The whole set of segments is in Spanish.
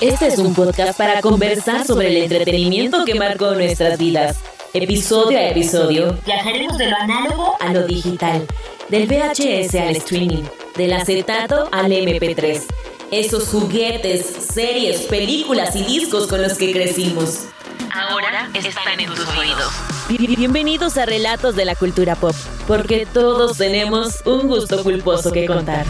Este es un podcast para conversar sobre el entretenimiento que marcó nuestras vidas. Episodio a episodio, viajaremos de lo análogo a lo digital, del VHS al streaming, del acetato al MP3. Esos juguetes, series, películas y discos con los que crecimos. Ahora están en tus oídos. Bienvenidos a Relatos de la Cultura Pop, porque todos tenemos un gusto culposo que contar.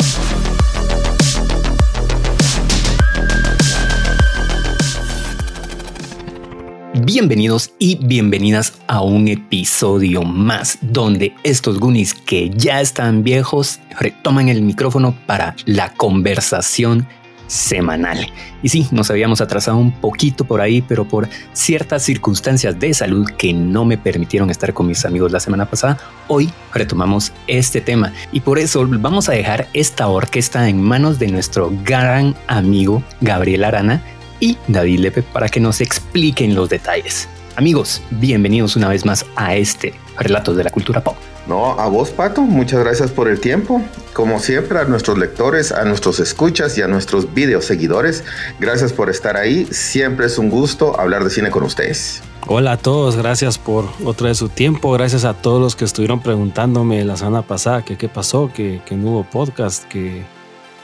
Bienvenidos y bienvenidas a un episodio más donde estos Goonies que ya están viejos retoman el micrófono para la conversación semanal. Y sí, nos habíamos atrasado un poquito por ahí, pero por ciertas circunstancias de salud que no me permitieron estar con mis amigos la semana pasada, hoy retomamos este tema. Y por eso vamos a dejar esta orquesta en manos de nuestro gran amigo Gabriel Arana y David Lepe para que nos expliquen los detalles. Amigos, bienvenidos una vez más a este Relatos de la Cultura Pop. No, a vos, Pato, muchas gracias por el tiempo. Como siempre, a nuestros lectores, a nuestros escuchas y a nuestros video seguidores, gracias por estar ahí. Siempre es un gusto hablar de cine con ustedes. Hola a todos, gracias por otra de su tiempo, gracias a todos los que estuvieron preguntándome la semana pasada que qué pasó, que, que no hubo podcast, que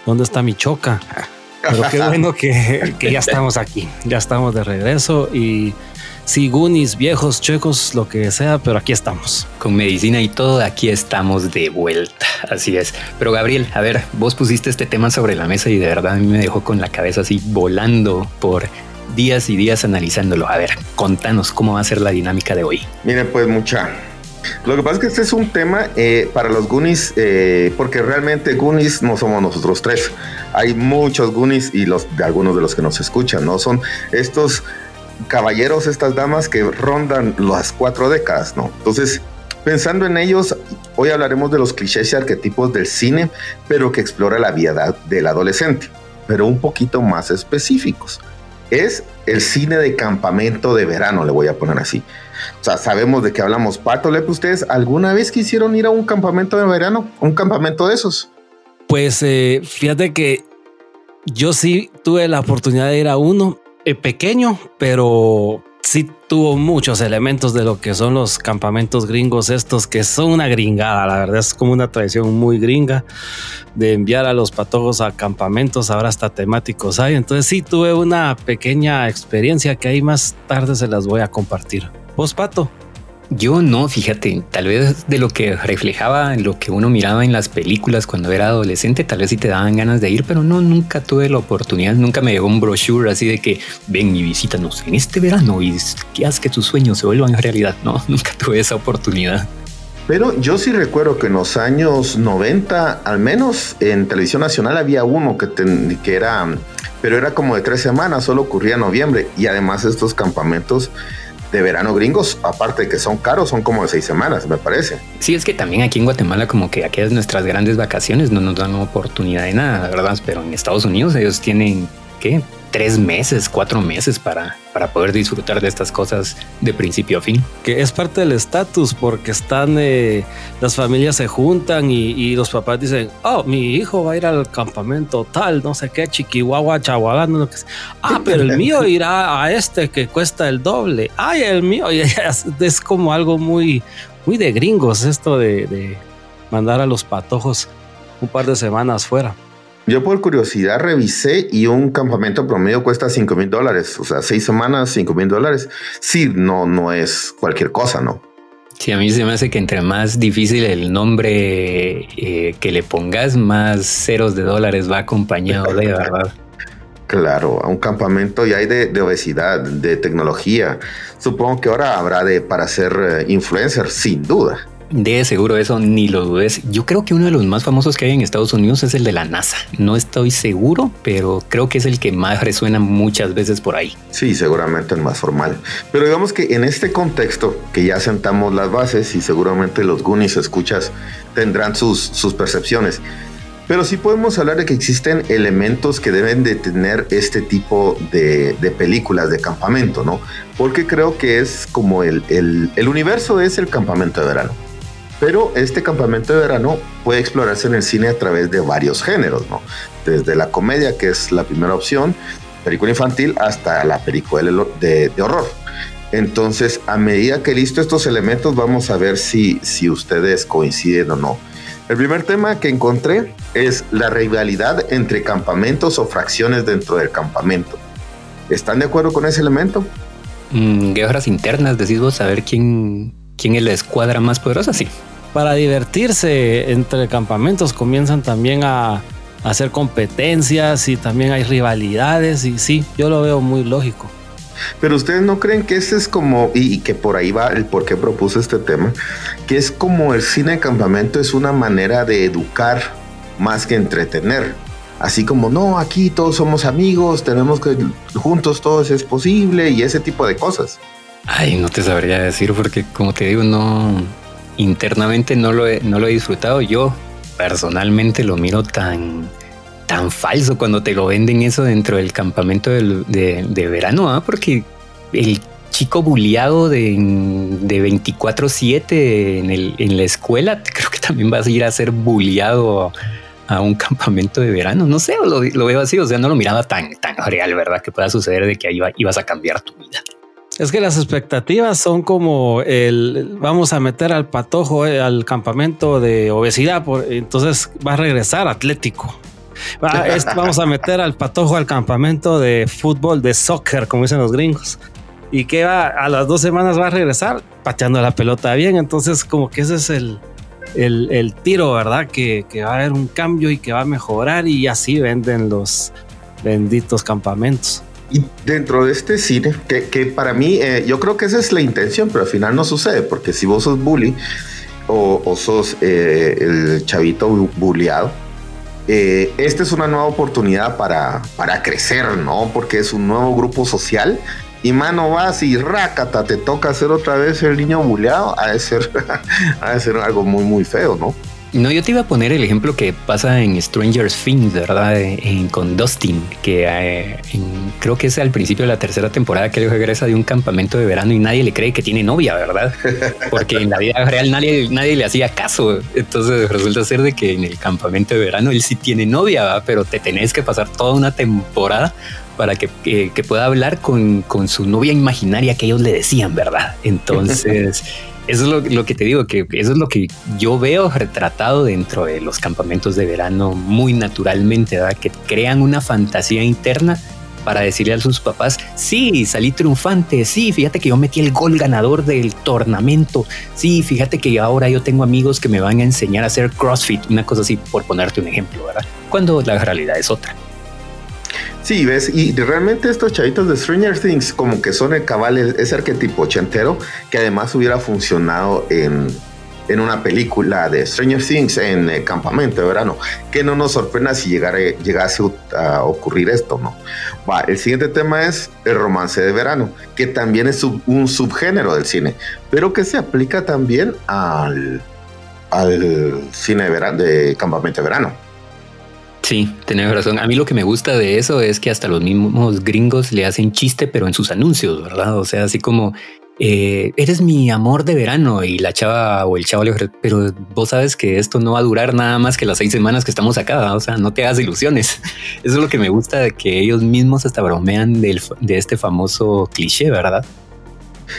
dónde está mi choca. Pero qué bueno que, que, ya estamos aquí, ya estamos de regreso y sí, Goonies, viejos, checos, lo que sea, pero aquí estamos. Con medicina y todo, aquí estamos de vuelta, así es. Pero Gabriel, a ver, vos pusiste este tema sobre la mesa y de verdad a mí me dejó con la cabeza así volando por días y días analizándolo. A ver, contanos cómo va a ser la dinámica de hoy. Miren, pues mucha, lo que pasa es que este es un tema eh, para los Goonies, eh, porque realmente Goonies no somos nosotros tres. Hay muchos Goonies y los de algunos de los que nos escuchan, ¿no? Son estos caballeros, estas damas que rondan las cuatro décadas, ¿no? Entonces, pensando en ellos, hoy hablaremos de los clichés y arquetipos del cine, pero que explora la vida del adolescente, pero un poquito más específicos. Es el cine de campamento de verano, le voy a poner así. O sea, sabemos de qué hablamos. Pato, Lepe, ¿ustedes alguna vez quisieron ir a un campamento de verano? ¿Un campamento de esos? Pues eh, fíjate que yo sí tuve la oportunidad de ir a uno eh, pequeño, pero sí tuvo muchos elementos de lo que son los campamentos gringos estos, que son una gringada, la verdad es como una tradición muy gringa de enviar a los patojos a campamentos, ahora hasta temáticos hay, entonces sí tuve una pequeña experiencia que ahí más tarde se las voy a compartir. ¿Vos, Pato? Yo no, fíjate, tal vez de lo que reflejaba lo que uno miraba en las películas cuando era adolescente, tal vez sí te daban ganas de ir, pero no, nunca tuve la oportunidad, nunca me llegó un brochure así de que ven y visítanos en este verano y que haz que tus sueños se vuelvan realidad. No, nunca tuve esa oportunidad. Pero yo sí recuerdo que en los años 90, al menos en televisión nacional había uno que, que era, pero era como de tres semanas, solo ocurría en noviembre y además estos campamentos de verano gringos, aparte de que son caros, son como de seis semanas, me parece. Sí, es que también aquí en Guatemala como que aquellas nuestras grandes vacaciones no nos dan oportunidad de nada, ¿verdad? Pero en Estados Unidos ellos tienen, ¿qué? Tres meses, cuatro meses para, para poder disfrutar de estas cosas de principio a fin. Que es parte del estatus porque están, eh, las familias se juntan y, y, los papás dicen, oh, mi hijo va a ir al campamento tal, no sé qué, Chiquihuahua, Chahuagán, no sé Ah, pero el mío irá a este que cuesta el doble. Ay, el mío. Es como algo muy, muy de gringos esto de, de mandar a los patojos un par de semanas fuera. Yo por curiosidad revisé y un campamento promedio cuesta 5 mil dólares. O sea, seis semanas, 5 mil dólares. Sí, no, no es cualquier cosa, ¿no? Sí, a mí se me hace que entre más difícil el nombre eh, que le pongas, más ceros de dólares va acompañado de verdad. Claro, a un campamento y hay de, de, obesidad, de tecnología. Supongo que ahora habrá de para ser eh, influencer, sin duda. De seguro eso ni lo dudes. Yo creo que uno de los más famosos que hay en Estados Unidos es el de la NASA. No estoy seguro, pero creo que es el que más resuena muchas veces por ahí. Sí, seguramente el más formal. Pero digamos que en este contexto, que ya sentamos las bases y seguramente los Goonies escuchas tendrán sus, sus percepciones. Pero sí podemos hablar de que existen elementos que deben de tener este tipo de, de películas de campamento, ¿no? Porque creo que es como el, el, el universo es el campamento de verano. Pero este campamento de verano puede explorarse en el cine a través de varios géneros, ¿no? Desde la comedia, que es la primera opción, película infantil hasta la película de, horror. Entonces, a medida que listo estos elementos, vamos a ver si, si ustedes coinciden o no. El primer tema que encontré es la rivalidad entre campamentos o fracciones dentro del campamento. ¿Están de acuerdo con ese elemento? Mm, guerras internas, decís vos, saber quién, quién es la escuadra más poderosa, sí. Para divertirse entre campamentos comienzan también a, hacer competencias y también hay rivalidades y sí, yo lo veo muy lógico. Pero ustedes no creen que ese es como, y, que por ahí va el por qué propuse este tema, que es como el cine de campamento es una manera de educar más que entretener. Así como, no, aquí todos somos amigos, tenemos que juntos todos es posible y ese tipo de cosas. Ay, no te sabría decir porque como te digo, no, internamente no lo he, no lo he disfrutado. Yo personalmente lo miro tan, tan falso cuando te lo venden eso dentro del campamento de, verano, ¿ah? porque el chico bulliado de, de 24-7 en, en la escuela, creo que también vas a ir a ser bulliado a un campamento de verano. No sé, lo, lo, veo así, o sea, no lo miraba tan, tan real, ¿verdad? Que pueda suceder de que ahí ibas a cambiar tu vida. Es que las expectativas son como el vamos a meter al patojo eh, al campamento de obesidad, por, entonces va a regresar atlético. vamos a meter al patojo al campamento de fútbol, de soccer, como dicen los gringos. Y que va a las dos semanas va a regresar pateando la pelota bien. Entonces, como que ese es el, el, tiro, ¿verdad? Que, que va a haber un cambio y que va a mejorar. Y así venden los benditos campamentos. Y dentro de este cine, que, para mí, eh, yo creo que esa es la intención, pero al final no sucede, porque si vos sos bully o, sos eh, el chavito bulliado, eh, esta es una nueva oportunidad para, para crecer, ¿no? Porque es un nuevo grupo social y mano vas y rácata, te toca hacer otra vez el niño bulleado, ha de ser, ha de ser algo muy, muy feo, ¿no? No, yo te iba a poner el ejemplo que pasa en Stranger Things, ¿verdad? En, con Dustin, que eh, creo que es al principio de la tercera temporada que él regresa de un campamento de verano y nadie le cree que tiene novia, ¿verdad? Porque en la vida real nadie, nadie le hacía caso. Entonces resulta ser de que en el campamento de verano él sí tiene novia, ¿verdad? pero te tenés que pasar toda una temporada para que, que pueda hablar con, con su novia imaginaria que ellos le decían, ¿verdad? Entonces... Eso es lo, que te digo, que eso es lo que yo veo retratado dentro de los campamentos de verano muy naturalmente, ¿verdad? que crean una fantasía interna para decirle a sus papás, sí, salí triunfante, sí, fíjate que yo metí el gol ganador del tornamento, sí, fíjate que ahora yo tengo amigos que me van a enseñar a hacer CrossFit, una cosa así, por ponerte un ejemplo, ¿verdad? Cuando la realidad es otra. Sí, ves, y realmente estos chavitos de Stranger Things como que son el cabal, ese arquetipo ochentero que además hubiera funcionado en, en una película de Stranger Things en el campamento de verano. Que no nos sorprenda si llegase a ocurrir esto, ¿no? Va, el siguiente tema es el romance de verano, que también es un subgénero del cine, pero que se aplica también al, al cine de, verano, de campamento de verano. Sí, tenés razón. A mí lo que me gusta de eso es que hasta los mismos gringos le hacen chiste, pero en sus anuncios, ¿verdad? O sea, así como eh, eres mi amor de verano y la chava o el chavo le pero vos sabes que esto no va a durar nada más que las seis semanas que estamos acá, o sea, no te hagas ilusiones. Eso es lo que me gusta de que ellos mismos hasta bromean de este famoso cliché, ¿verdad?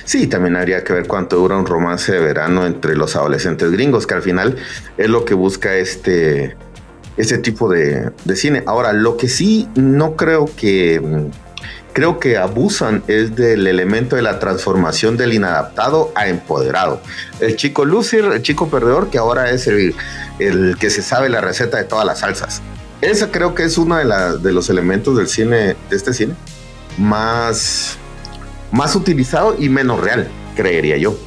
Sí, también habría que ver cuánto dura un romance de verano entre los adolescentes gringos, que al final es lo que busca este ese tipo de, cine. Ahora, lo que sí no creo que creo que abusan es del elemento de la transformación del inadaptado a empoderado. El chico loser, el chico perdedor, que ahora es el, el que se sabe la receta de todas las salsas. Esa creo que es uno de, de los elementos del cine, de este cine, más, más utilizado y menos real, creería yo.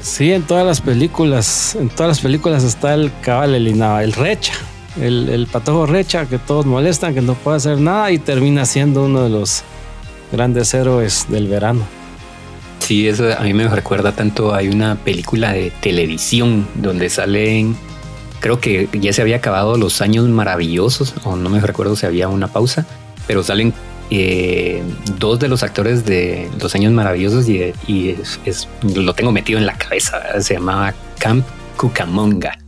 Sí, en todas las películas, en todas las películas está el cabal, el, el recha, el, patojo recha que todos molestan, que no puede hacer nada y termina siendo uno de los grandes héroes del verano. Sí, eso a mí me recuerda tanto. Hay una película de televisión donde salen, creo que ya se había acabado los años maravillosos, o no me recuerdo si había una pausa, pero salen eh, dos de los actores de los años maravillosos y, es, lo tengo metido en la cabeza. Se llamaba Camp Cucamonga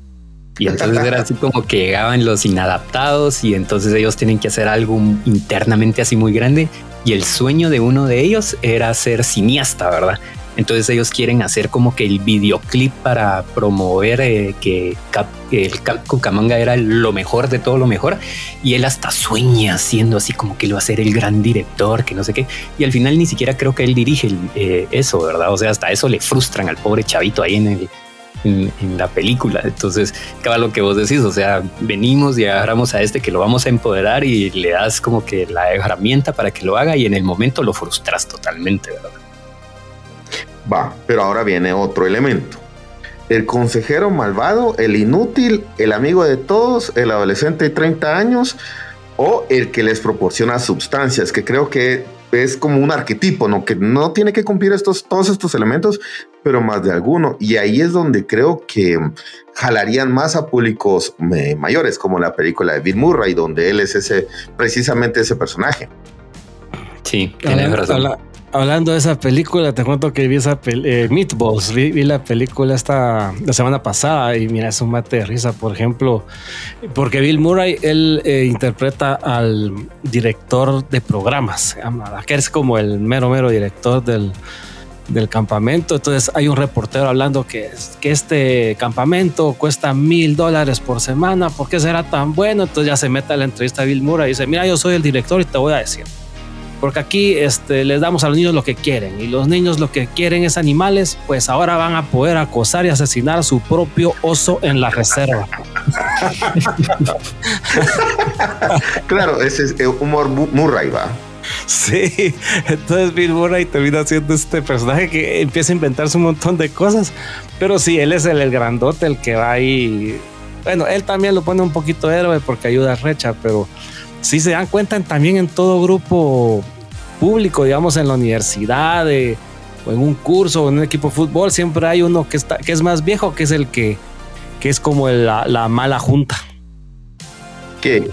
Y entonces era así como que llegaban los inadaptados y entonces ellos tienen que hacer algo internamente así muy grande. Y el sueño de uno de ellos era ser cineasta, ¿verdad? Entonces ellos quieren hacer como que el videoclip para promover eh, que el Cucamonga era lo mejor de todo lo mejor. Y él hasta sueña siendo así como que lo va a ser el gran director, que no sé qué. Y al final ni siquiera creo que él dirige eh, eso, ¿verdad? O sea, hasta eso le frustran al pobre chavito ahí en el, en, la película. Entonces, acaba lo que vos decís, o sea, venimos y agarramos a este que lo vamos a empoderar y le das como que la herramienta para que lo haga y en el momento lo frustras totalmente, ¿verdad? Va, pero ahora viene otro elemento. El consejero malvado, el inútil, el amigo de todos, el adolescente de 30 años o el que les proporciona sustancias, que creo que es como un arquetipo, ¿no? Que no tiene que cumplir estos, todos estos elementos, pero más de alguno. Y ahí es donde creo que jalarían más a públicos eh, mayores, como la película de Bill Murray, donde él es ese, precisamente ese personaje. Sí, tiene razón. Hablando de esa película, te cuento que vi esa eh, Meatballs, vi, la película esta la semana pasada y mira, es un mate de risa, por ejemplo, porque Bill Murray, él eh, interpreta al director de programas, que es como el mero, mero director del, del campamento. Entonces hay un reportero hablando que, que este campamento cuesta mil dólares por semana, ¿por qué será tan bueno? Entonces ya se mete a la entrevista Bill Murray y dice, mira, yo soy el director y te voy a decir porque aquí este, les damos a los niños lo que quieren y los niños lo que quieren es animales, pues ahora van a poder acosar y asesinar a su propio oso en la reserva. claro, ese es humor Murray, va. Sí, entonces Bill Murray termina siendo este personaje que empieza a inventarse un montón de cosas, pero sí, él es el, el grandote, el que va ahí. Bueno, él también lo pone un poquito héroe porque ayuda a Recha, pero si se dan cuenta también en todo grupo público, digamos en la universidad o en un curso o en un equipo de fútbol, siempre hay uno que, está, que es más viejo, que es el que, que es como la, mala junta. Que,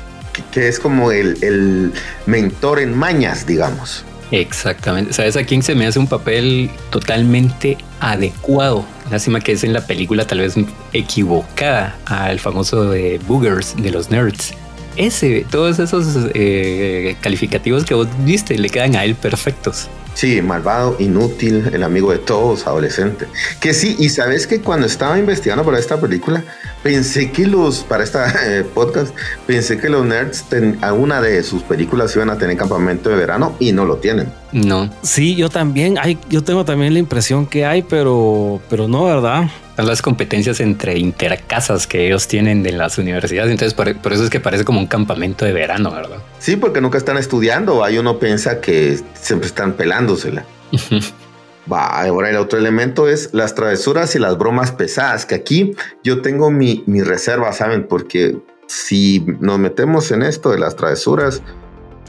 que es como el, el, mentor en mañas, digamos. Exactamente. ¿Sabes a quién se me hace un papel totalmente adecuado? Lástima que es en la película tal vez equivocada al famoso de Boogers de los Nerds ese, todos esos eh, calificativos que vos viste le quedan a él perfectos. Sí, malvado, inútil, el amigo de todos, adolescente. Que sí, y sabes que cuando estaba investigando para esta película, pensé que los, para esta eh, podcast, pensé que los nerds, a una de sus películas iban a tener campamento de verano y no lo tienen. No. Sí, yo también, hay, yo tengo también la impresión que hay, pero, pero no, ¿verdad? Las competencias entre intercasas que ellos tienen en las universidades. Entonces, por, eso es que parece como un campamento de verano, ¿verdad? Sí, porque nunca están estudiando. Ahí uno piensa que siempre están pelándosela. Va, ahora el otro elemento es las travesuras y las bromas pesadas, que aquí yo tengo mi, mi reserva, ¿saben? Porque si nos metemos en esto de las travesuras,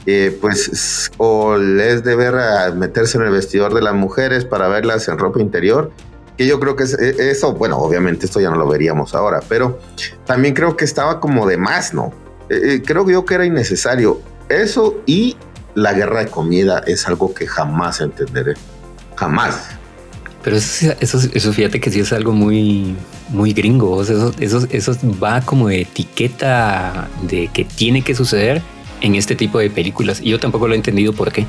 eh, pues o les de ver a meterse en el vestidor de las mujeres para verlas en ropa interior, que yo creo que es, e, eso, bueno, obviamente esto ya no lo veríamos ahora, pero también creo que estaba como de más, ¿no? Eh, eh, creo yo que era innecesario. Eso y la guerra de comida es algo que jamás entenderé. Jamás. Pero eso, eso, eso fíjate que sí es algo muy, muy gringo. Eso, eso, eso va como de etiqueta de que tiene que suceder en este tipo de películas. Y yo tampoco lo he entendido por qué.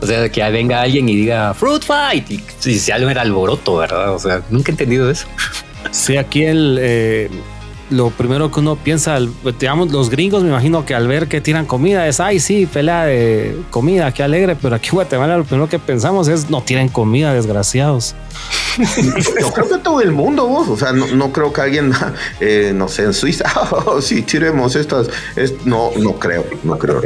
O sea, que venga alguien y diga Fruit Fight y, si se algo era alboroto, ¿verdad? O sea, nunca he entendido eso. Sí, aquí el, eh, lo primero que uno piensa, digamos, los gringos me imagino que al ver que tiran comida es, ay, sí, pelea de comida, qué alegre, pero aquí en Guatemala lo primero que pensamos es, no tienen comida, desgraciados. Yo creo que todo el mundo, vos, o sea, no, creo que alguien, eh, no sé, en Suiza, oh, sí, tiremos estas, no, no creo, no creo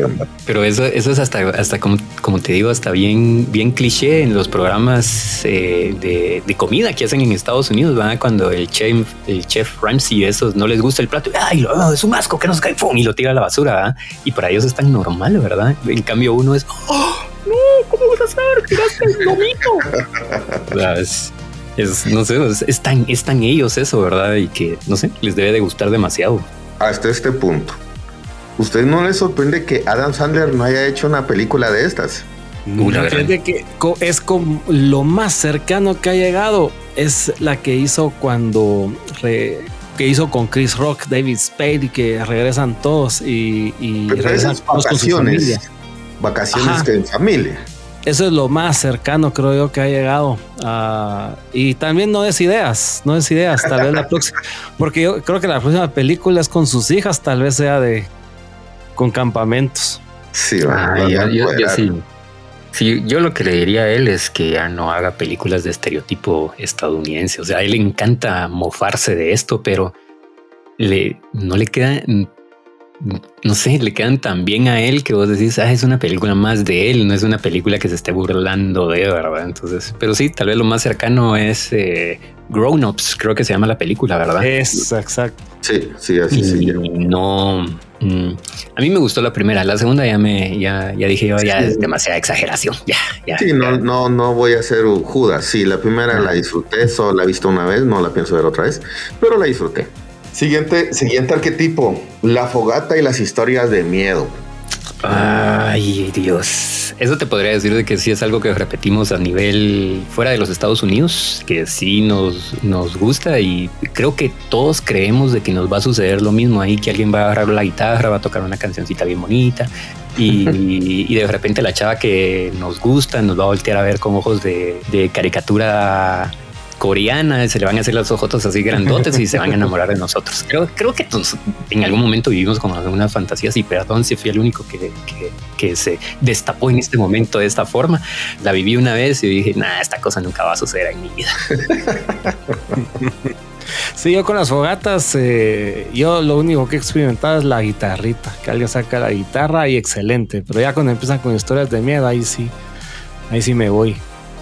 Pero eso, eso es hasta, hasta como, como te digo, hasta bien, bien cliché en los programas eh, de, de, comida que hacen en Estados Unidos, ¿verdad? Cuando el chef, el chef Ramsey esos no les gusta el plato, ay, es un asco que nos cae, y lo tira a la basura, ¿verdad? Y para ellos es tan normal, ¿verdad? En cambio uno es, oh, no, ¿cómo vas a hacer? Tiraste el lomito. es, no sé, es, tan, es tan ellos eso, ¿verdad? Y que, no sé, les debe de gustar demasiado. Hasta este punto. ¿Usted no le sorprende que Adam Sandler no haya hecho una película de estas? Una que es como lo más cercano que ha llegado es la que hizo cuando que hizo con Chris Rock, David Spade, y que regresan todos y, regresan vacaciones, vacaciones que en familia. Eso es lo más cercano, creo yo, que ha llegado. y también no es ideas, no es ideas, tal vez la próxima. Porque yo creo que la próxima película es con sus hijas, tal vez sea de con campamentos. Sí, yo, sí. Sí, yo lo que le diría a él es que ya no haga películas de estereotipo estadounidense. O sea, a él le encanta mofarse de esto, pero le, no le queda, no sé, le quedan tan bien a él que vos decís, ah, es una película más de él, no es una película que se esté burlando de, ¿verdad? Entonces, pero sí, tal vez lo más cercano es eh, Grown Ups, creo que se llama la película, ¿verdad? Es exacto. Sí, sí, así sí. No, mm, a mí me gustó la primera, la segunda ya me, ya, ya dije yo, ya es demasiada exageración, ya, ya. Sí, no, no, no voy a ser Judas. Sí, la primera la disfruté, solo la he visto una vez, no la pienso ver otra vez, pero la disfruté. Siguiente, siguiente arquetipo, la fogata y las historias de miedo. Ay, Dios. Eso te podría decir de que sí es algo que repetimos a nivel fuera de los Estados Unidos, que sí nos, nos gusta y creo que todos creemos de que nos va a suceder lo mismo ahí, que alguien va a agarrar la guitarra, va a tocar una cancioncita bien bonita y, y de repente la chava que nos gusta nos va a voltear a ver con ojos de, de caricatura coreana, se le van a hacer los ojos así grandotes y se van a enamorar de nosotros. Creo, creo que en algún momento vivimos con algunas fantasías y perdón si fui el único que, que, se destapó en este momento de esta forma. La viví una vez y dije, nada, esta cosa nunca va a suceder en mi vida. Sí, yo con las fogatas, eh, yo lo único que he experimentado es la guitarrita, que alguien saca la guitarra y excelente, pero ya cuando empiezan con historias de miedo, ahí sí, ahí sí me voy.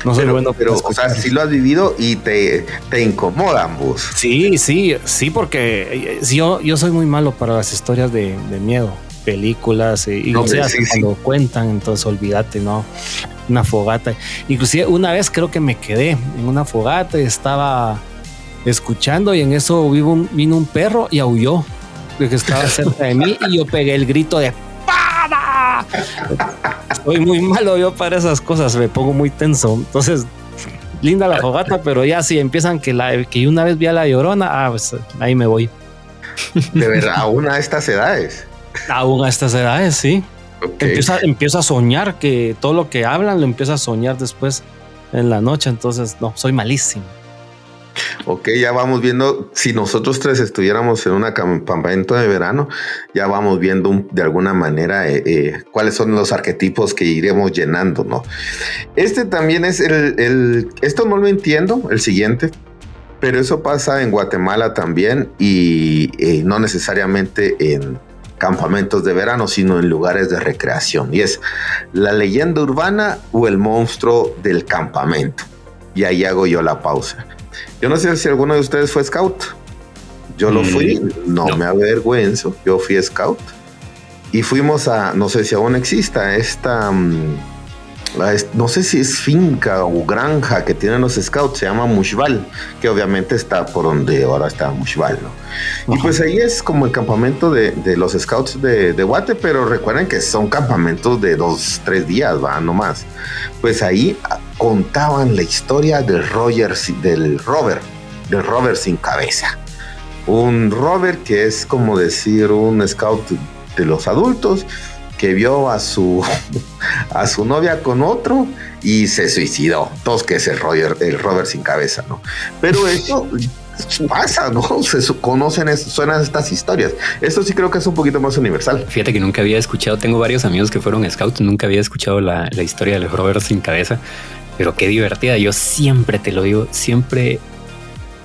No soy bueno, pero, o sea, sí lo has vivido y te, te incomodan vos. Sí, sí, sí, porque eh, yo, yo soy muy malo para las historias de, miedo, películas, eh, y cuando cuentan, entonces olvídate, ¿no? Una fogata. Inclusive una vez creo que me quedé en una fogata y estaba escuchando y en eso vino un, vino un perro y aulló, que estaba cerca de mí y yo pegué el grito de. Soy muy malo yo para esas cosas, me pongo muy tenso. Entonces, linda la fogata, pero ya si empiezan que, la, que una vez vi a la llorona, ah, pues ahí me voy. De verdad, aún a estas edades. Aún a estas edades, sí. Empieza, empieza a soñar que todo lo que hablan lo empieza a soñar después en la noche. Entonces, no, soy malísimo. Ok, ya vamos viendo, si nosotros tres estuviéramos en un campamento de verano, ya vamos viendo de alguna manera eh, eh, cuáles son los arquetipos que iremos llenando, ¿no? Este también es el, esto no lo entiendo, el siguiente, pero eso pasa en Guatemala también y eh, no necesariamente en campamentos de verano, sino en lugares de recreación. Y es la leyenda urbana o el monstruo del campamento. Y ahí hago yo la pausa. Yo no sé si alguno de ustedes fue scout. Yo lo fui, mm, no, me avergüenzo, yo fui scout. Y fuimos a, no sé si aún exista, esta, no sé si es finca o granja que tienen los scouts, se llama Mushval, que obviamente está por donde ahora está Mushval, ¿no? Y pues ahí es como el campamento de, los scouts de, de, Guate, pero recuerden que son campamentos de dos, tres días, va, no más. Pues ahí contaban la historia del Roger, del Robert, del Robert sin cabeza. Un Robert que es como decir un scout de los adultos que vio a su a su novia con otro y se suicidó. Todos que es el Roger, el Robert sin cabeza, ¿no? Pero esto pasa, ¿no? Se conocen, suenan estas historias. Esto sí creo que es un poquito más universal. Fíjate que nunca había escuchado, tengo varios amigos que fueron scouts, nunca había escuchado la, la historia del Robert sin cabeza pero qué divertida. Yo siempre te lo digo, siempre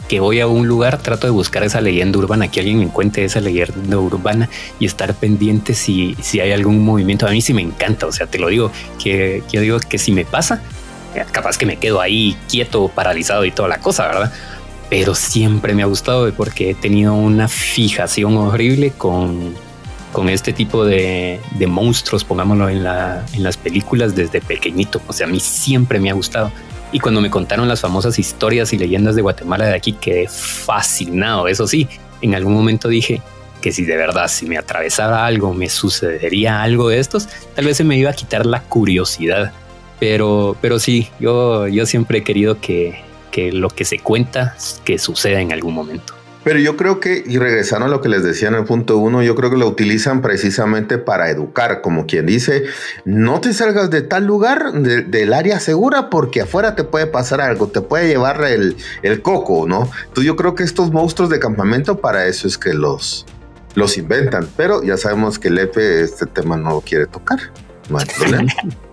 que voy a un lugar trato de buscar esa leyenda urbana, que alguien me cuente esa leyenda urbana y estar pendiente si, si hay algún movimiento. A mí sí me encanta, o sea, te lo digo, que, yo digo que si me pasa, capaz que me quedo ahí quieto, paralizado y toda la cosa, ¿verdad? Pero siempre me ha gustado porque he tenido una fijación horrible con, con este tipo de, monstruos, pongámoslo en, la, en las películas desde pequeñito. O sea, a mí siempre me ha gustado. Y cuando me contaron las famosas historias y leyendas de Guatemala de aquí, quedé fascinado. Eso sí, en algún momento dije que si de verdad, si me atravesara algo, me sucedería algo de estos, tal vez se me iba a quitar la curiosidad. Pero, pero sí, yo, yo siempre he querido que, que lo que se cuenta, que suceda en algún momento. Pero yo creo que, y regresando a lo que les decía en el punto uno, yo creo que lo utilizan precisamente para educar, como quien dice, no te salgas de tal lugar, del área segura, porque afuera te puede pasar algo, te puede llevar el, el coco, ¿no? Entonces yo creo que estos monstruos de campamento para eso es que los, los inventan, pero ya sabemos que Lepe este tema no lo quiere tocar, no hay problema.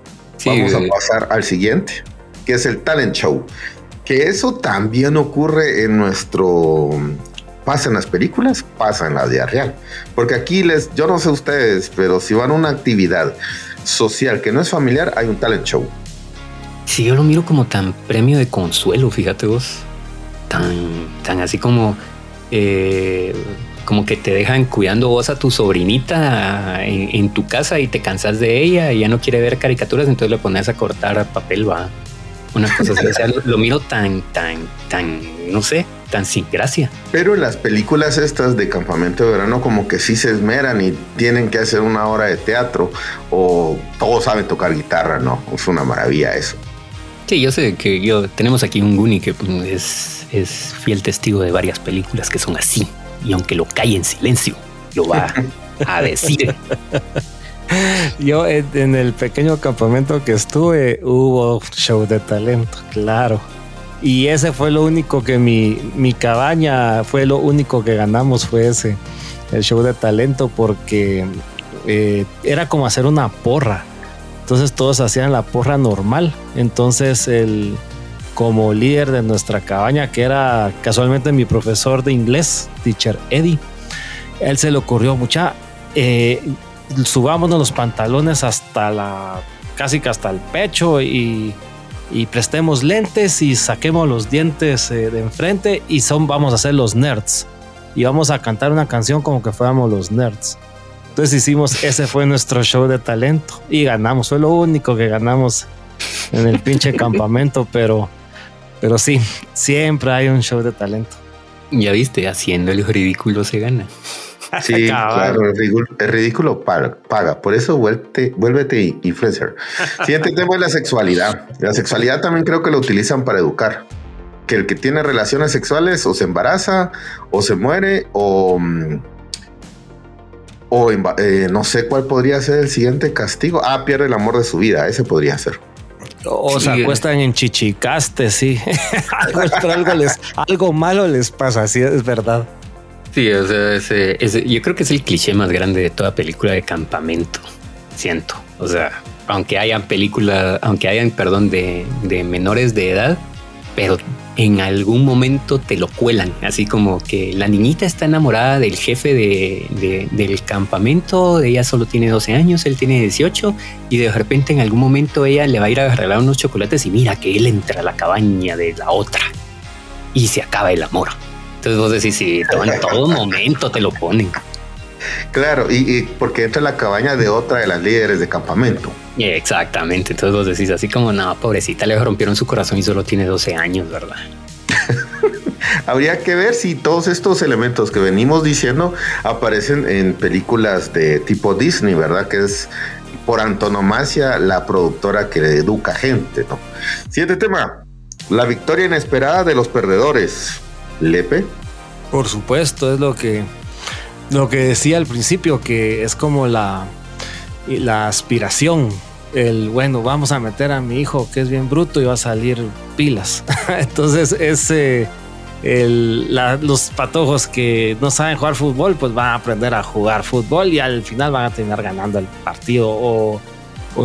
Vamos a pasar al siguiente, que es el talent show. Que eso también ocurre en nuestro pasa las películas, pasa en la vida real. Porque aquí les, yo no sé ustedes, pero si van a una actividad social que no es familiar, hay un talent show. Sí, yo lo miro como tan premio de consuelo, fíjate vos. Tan, tan así como, eh, como que te dejan cuidando vos a tu sobrinita en, tu casa y te cansas de ella y ya no quiere ver caricaturas, entonces le pones a cortar papel, va. Una cosa así. lo miro tan, tan, tan, no sé, tan sin gracia. Pero las películas estas de campamento de verano como que sí se esmeran y tienen que hacer una hora de teatro o todos saben tocar guitarra, ¿no? Es una maravilla eso. Sí, yo sé que yo tenemos aquí un Guni que pues, es, es fiel testigo de varias películas que son así y aunque lo cae en silencio, lo va a decir. Yo en el pequeño campamento que estuve hubo show de talento, claro. Y ese fue lo único que mi, mi cabaña fue lo único que ganamos, fue ese, el show de talento, porque eh, era como hacer una porra. Entonces todos hacían la porra normal. Entonces el como líder de nuestra cabaña, que era casualmente mi profesor de inglés, teacher Eddie, él se le ocurrió mucha, eh, subámonos los pantalones hasta la, casi hasta el pecho y y prestemos lentes y saquemos los dientes eh, de enfrente y son vamos a ser los nerds y vamos a cantar una canción como que fuéramos los nerds. Entonces hicimos, ese fue nuestro show de talento y ganamos, fue lo único que ganamos en el pinche campamento, pero, pero sí, siempre hay un show de talento. Ya viste, haciendo el ridículo se gana. Sí, claro, el ridículo, paga, Por eso vuélvete, vuélvete influencer. Siguiente tema es la sexualidad. La sexualidad también creo que lo utilizan para educar. Que el que tiene relaciones sexuales o se embaraza o se muere o... Mm, o eh, no sé cuál podría ser el siguiente castigo. Ah, pierde el amor de su vida. Ese podría ser. O se acuestan en chichicaste, sí. algo, les, algo malo les pasa, sí, es verdad. Sí, o sea, ese, yo creo que es el cliché más grande de toda película de campamento. Siento. O sea, aunque hayan películas, aunque hayan, perdón, de, menores de edad, pero en algún momento te lo cuelan, así como que la niñita está enamorada del jefe de, del campamento, ella solo tiene 12 años, él tiene 18 y de repente en algún momento ella le va a ir a regalar unos chocolates y mira que él entra a la cabaña de la otra y se acaba el amor. Entonces vos decís, sí, en todo momento te lo ponen. Claro, y, porque entra en la cabaña de otra de las líderes de campamento. Exactamente, entonces vos decís así como, no, pobrecita, le rompieron su corazón y solo tiene 12 años, ¿verdad? Habría que ver si todos estos elementos que venimos diciendo aparecen en películas de tipo Disney, ¿verdad? Que es por antonomasia la productora que educa gente, ¿no? Siguiente tema, la victoria inesperada de los perdedores. Lepe. Por supuesto, es lo que, lo que decía al principio, que es como la, la aspiración. El bueno, vamos a meter a mi hijo que es bien bruto y va a salir pilas. Entonces, ese. los patojos que no saben jugar fútbol, pues van a aprender a jugar fútbol y al final van a terminar ganando el partido. O,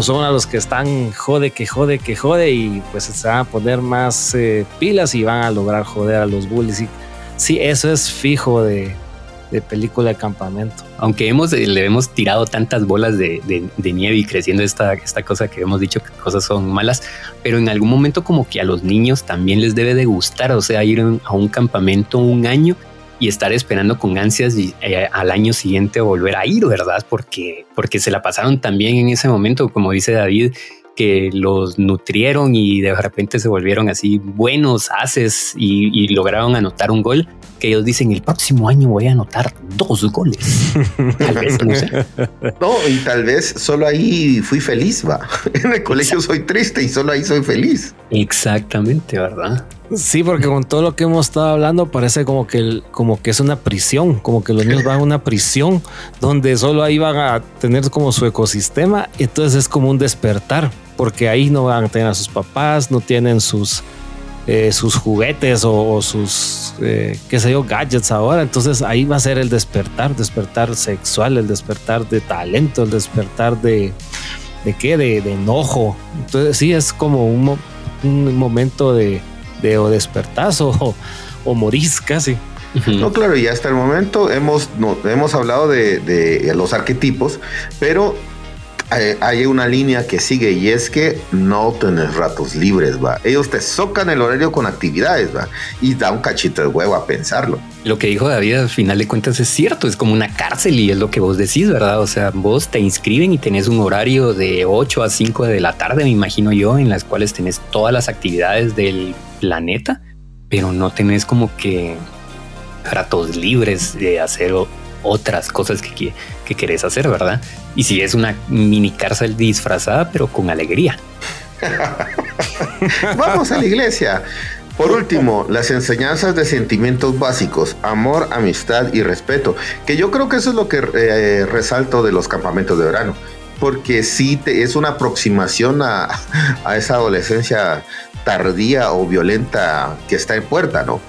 son a los que están jode, que jode, que jode y pues se van a poner más eh, pilas y van a lograr joder a los bullies. Y sí, eso es fijo de, película de campamento. Aunque hemos, eh, le hemos tirado tantas bolas de, nieve y creciendo esta, esta cosa que hemos dicho que cosas son malas, pero en algún momento como que a los niños también les debe de gustar, o sea, ir a un campamento un año y estar esperando con ansias y, eh, al año siguiente volver a ir, ¿verdad? Porque, porque se la pasaron también en ese momento, como dice David, que los nutrieron y de repente se volvieron así buenos haces y, lograron anotar un gol que ellos dicen el próximo año voy a anotar dos goles. Tal vez, no sé. No, y tal vez solo ahí fui feliz, va. En el colegio soy triste y solo ahí soy feliz. Exactamente, ¿verdad? Sí, porque con todo lo que hemos estado hablando parece como que, como que es una prisión, como que los niños van a una prisión donde solo ahí van a tener como su ecosistema. Entonces es como un despertar, porque ahí no van a tener a sus papás, no tienen sus, eh, sus juguetes o, sus, eh, qué sé yo, gadgets ahora. Entonces ahí va a ser el despertar, despertar sexual, el despertar de talento, el despertar de, de qué, de, enojo. Entonces sí, es como un, un momento de de o despertás o, o morís casi. No, claro, y hasta el momento hemos, no, hemos hablado de, de, los arquetipos, pero eh, hay una línea que sigue y es que no tenés ratos libres, va. Ellos te socan el horario con actividades, va. Y da un cachito de huevo a pensarlo. Lo que dijo David al final de cuentas es cierto, es como una cárcel y es lo que vos decís, ¿verdad? O sea, vos te inscriben y tenés un horario de 8 a 5 de la tarde, me imagino yo, en las cuales tenés todas las actividades del planeta, pero no tenés como que ratos libres de hacer otras cosas que, que querés hacer, ¿verdad? Y si es una mini cárcel disfrazada, pero con alegría. Vamos a la iglesia. Por último, las enseñanzas de sentimientos básicos, amor, amistad y respeto, que yo creo que eso es lo que eh, resalto de los campamentos de verano, porque sí te, es una aproximación a, a esa adolescencia tardía o violenta que está en puerta, ¿no?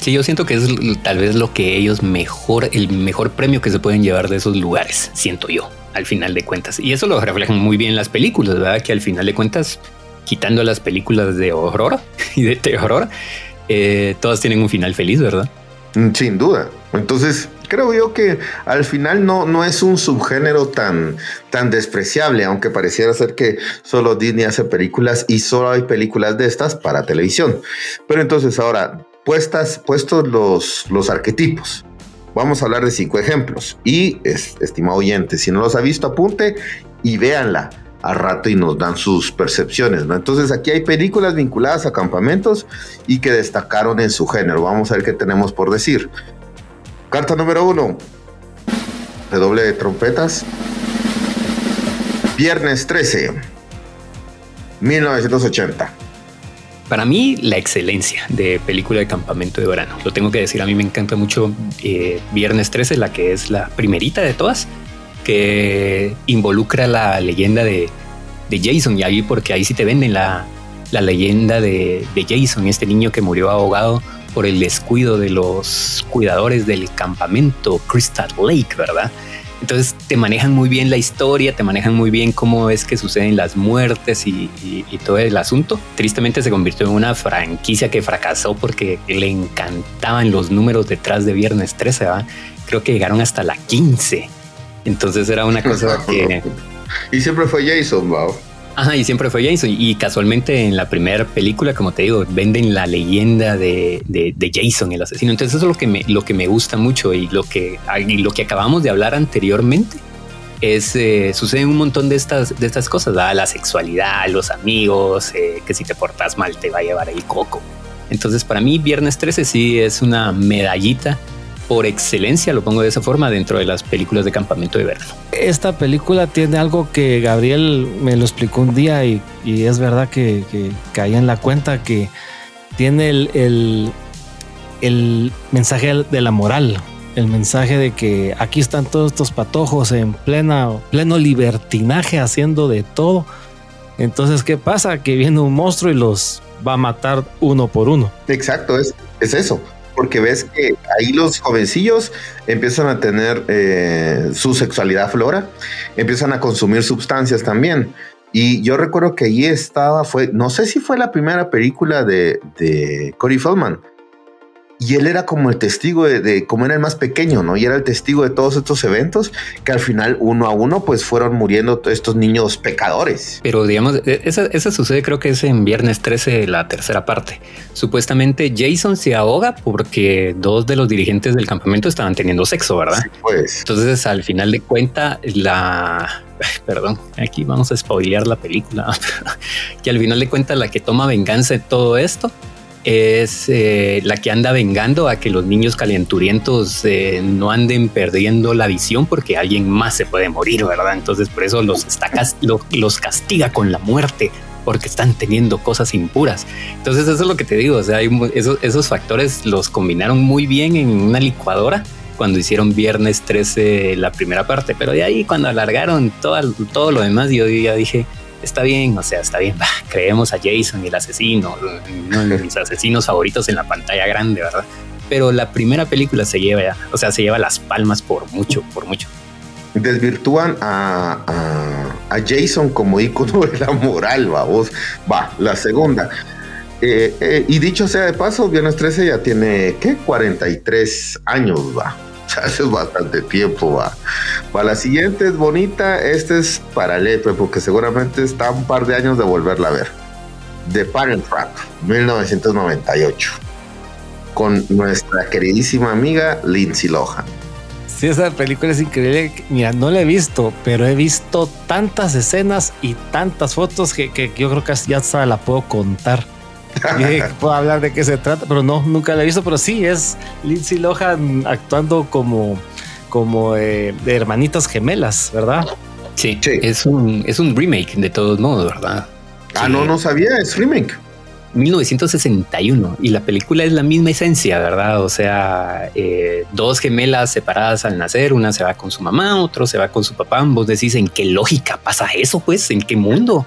Sí, yo siento que es tal vez lo que ellos mejor, el mejor premio que se pueden llevar de esos lugares, siento yo, al final de cuentas. Y eso lo reflejan muy bien las películas, ¿verdad? Que al final de cuentas, quitando las películas de horror y de terror, eh, todas tienen un final feliz, ¿verdad? Mm, sin duda. Entonces, creo yo que al final no, no es un subgénero tan, tan despreciable, aunque pareciera ser que solo Disney hace películas y solo hay películas de estas para televisión. Pero entonces ahora, puestas, puestos los, los arquetipos, vamos a hablar de cinco ejemplos. Y, estimado oyente, si no los ha visto, apunte y véanla a rato y nos dan sus percepciones. ¿no? Entonces aquí hay películas vinculadas a campamentos y que destacaron en su género. Vamos a ver qué tenemos por decir. Carta número uno. doble de trompetas. Viernes 13. 1980. Para mí, la excelencia de película de campamento de verano. Lo tengo que decir, a mí me encanta mucho eh, Viernes 13, la que es la primerita de todas, que involucra la leyenda de, Jason. Y ahí, porque ahí sí te venden la, la leyenda de, de Jason, este niño que murió ahogado por el descuido de los cuidadores del campamento Crystal Lake, ¿verdad? Entonces te manejan muy bien la historia, te manejan muy bien cómo es que suceden las muertes y, todo el asunto. Tristemente se convirtió en una franquicia que fracasó porque le encantaban los números detrás de Viernes 13, ¿verdad? Creo que llegaron hasta la 15. Entonces era una cosa que... y siempre fue Jason, wow. Ajá, y siempre fue Jason. Y casualmente en la primera película, como te digo, venden la leyenda de, de, Jason, el asesino. Entonces eso es lo que me, lo que me gusta mucho y lo que, lo que acabamos de hablar anteriormente. Es, eh, suceden un montón de estas, de estas cosas, la sexualidad, los amigos, eh, que si te portas mal te va a llevar el coco. Entonces para mí Viernes 13 sí es una medallita por excelencia, lo pongo de esa forma, dentro de las películas de campamento de verano. Esta película tiene algo que Gabriel me lo explicó un día y, es verdad que, caí en la cuenta que tiene el, el, mensaje de la moral, el mensaje de que aquí están todos estos patojos en plena, pleno libertinaje haciendo de todo. Entonces, ¿qué pasa? Que viene un monstruo y los va a matar uno por uno. Exacto, es, es eso porque ves que ahí los jovencillos empiezan a tener eh, su sexualidad flora, empiezan a consumir sustancias también. Y yo recuerdo que ahí estaba, fue, no sé si fue la primera película de, de Corey Feldman, y él era como el testigo de, cómo era el más pequeño, ¿no? Y era el testigo de todos estos eventos que al final uno a uno pues fueron muriendo estos niños pecadores. Pero digamos, e, esa, sucede creo que es en viernes 13, la tercera parte. Supuestamente Jason se ahoga porque dos de los dirigentes del campamento estaban teniendo sexo, ¿verdad? pues. Entonces al final de cuenta la... perdón, aquí vamos a spoilear la película, que al final de cuenta la que toma venganza de todo esto es eh, la que anda vengando a que los niños calenturientos eh, no anden perdiendo la visión porque alguien más se puede morir, ¿verdad? Entonces por eso los, está, los castiga con la muerte porque están teniendo cosas impuras. Entonces eso es lo que te digo, o sea, esos, esos factores los combinaron muy bien en una licuadora cuando hicieron Viernes 13 la primera parte, pero de ahí cuando alargaron todo, todo lo demás, yo ya dije, está bien, o sea, está bien, creemos a Jason el asesino, uno de mis asesinos favoritos en la pantalla grande, ¿verdad? Pero la primera película se lleva, o sea, se lleva las palmas por mucho, por mucho. Desvirtúan a, a, Jason como ícono de la moral, vos. Va, la segunda. Eh, eh, y dicho sea de paso, Viernes 13 ya tiene, ¿qué? 43 años, va. hace bastante tiempo, va. Para la siguiente es bonita, este es para Lepe, porque seguramente está un par de años de volverla a ver. The Parent Trap, 1998, con nuestra queridísima amiga Lindsay Lohan. Sí, esa película es increíble. Mira, no la he visto, pero he visto tantas escenas y tantas fotos que, que yo creo que ya hasta la puedo contar. Puedo hablar de qué se trata, pero no, nunca la he visto, pero sí, es Lindsay Lohan actuando como, como eh, de hermanitas gemelas, ¿verdad? Sí, Es, un, es un remake de todos modos, ¿verdad? Ah, no, no sabía, es remake. 1961 y la película es la misma esencia, ¿verdad? O sea, eh, dos gemelas separadas al nacer, una se va con su mamá, otro se va con su papá. Vos decís, ¿en qué lógica pasa eso? Pues, ¿en qué mundo?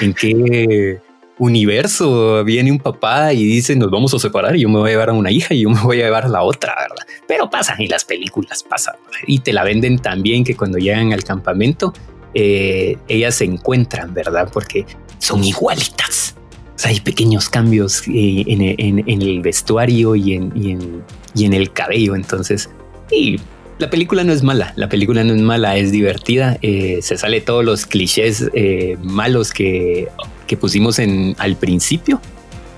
¿En qué universo viene un papá y dice nos vamos a separar y yo me voy a llevar a una hija y yo me voy a llevar a la otra, ¿verdad? Pero pasan y las películas pasan y te la venden tan bien que cuando llegan al campamento eh, ellas se encuentran, ¿verdad? Porque son igualitas. O hay pequeños cambios eh, en, el vestuario y en, y en, el cabello. Entonces, y la película no es mala, la película no es mala, es divertida, eh, se sale todos los clichés malos que que pusimos en, al principio.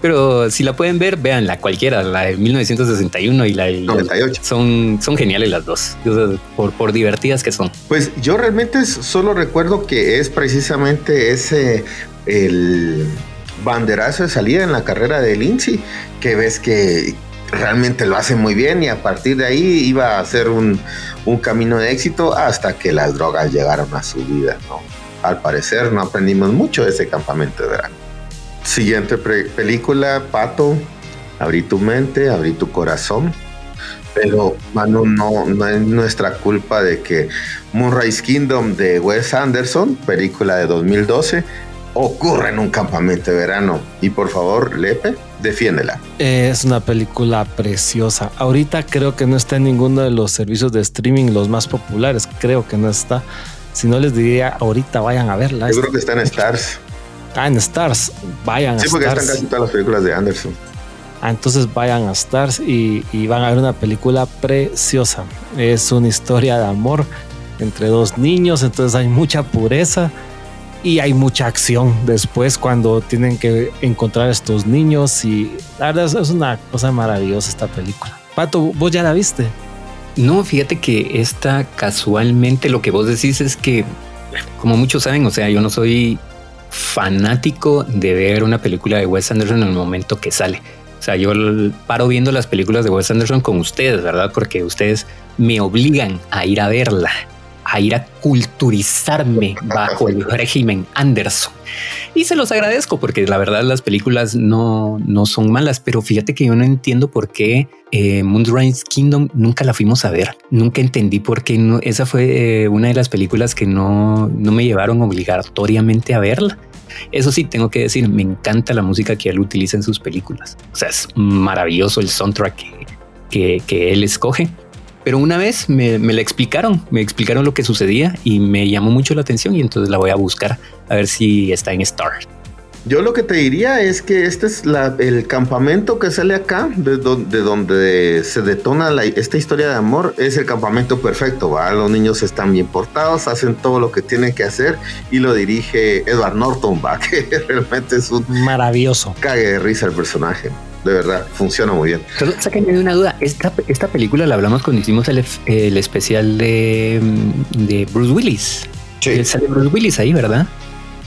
Pero si la pueden ver, véanla, cualquiera, la de 1961 y la de 98. Son, son geniales las dos, por, por divertidas que son. Pues yo realmente solo recuerdo que es precisamente ese, el banderazo de salida en la carrera de Lindsay, que ves que realmente lo hace muy bien y a partir de ahí iba a ser un, un camino de éxito hasta que las drogas llegaron a su vida, ¿no? Al parecer no aprendimos mucho de ese campamento de verano. Siguiente película, Pato, abrí tu mente, abrí tu corazón. Pero, mano, no, no es nuestra culpa de que Moonrise Kingdom de Wes Anderson, película de 2012, ocurre en un campamento de verano. Y por favor, Lepe, defiéndela. Es una película preciosa. Ahorita creo que no está en ninguno de los servicios de streaming los más populares. Creo que no está. Si no les diría ahorita vayan a verla. Yo creo que está en Stars. Ah, en Stars. Vayan a Stars. Sí, porque están casi todas las películas de Anderson. Ah, entonces vayan a Stars y, van a ver una película preciosa. Es una historia de amor entre dos niños, entonces hay mucha pureza y hay mucha acción después cuando tienen que encontrar a estos niños y la verdad es una cosa maravillosa esta película. Pato, ¿vos ya la viste? No, fíjate que esta casualmente lo que vos decís es que, como muchos saben, o sea, yo no soy fanático de ver una película de Wes Anderson en el momento que sale. O sea, yo paro viendo las películas de Wes Anderson con ustedes, ¿verdad? Porque ustedes me obligan a ir a verla a ir a culturizarme bajo el régimen Anderson. Y se los agradezco porque la verdad las películas no, no son malas, pero fíjate que yo no entiendo por qué eh, Moonrise Kingdom nunca la fuimos a ver. Nunca entendí por qué no. Esa fue eh, una de las películas que no, no me llevaron obligatoriamente a verla. Eso sí, tengo que decir, me encanta la música que él utiliza en sus películas. O sea, es maravilloso el soundtrack que, que él escoge. Pero una vez me, la explicaron, me explicaron lo que sucedía y me llamó mucho la atención y entonces la voy a buscar a ver si está en Star. Yo lo que te diría es que este es el campamento que sale acá, de, donde se detona esta historia de amor, es el campamento perfecto. ¿va? Los niños están bien portados, hacen todo lo que tienen que hacer y lo dirige Edward Norton, ¿va? que realmente es un maravilloso. Cague de risa el personaje de verdad, funciona muy bien. Pero sáquenme de una duda, esta, esta película la hablamos cuando hicimos el, el especial de, de, Bruce Willis. Sí. Sale Bruce Willis ahí, ¿verdad?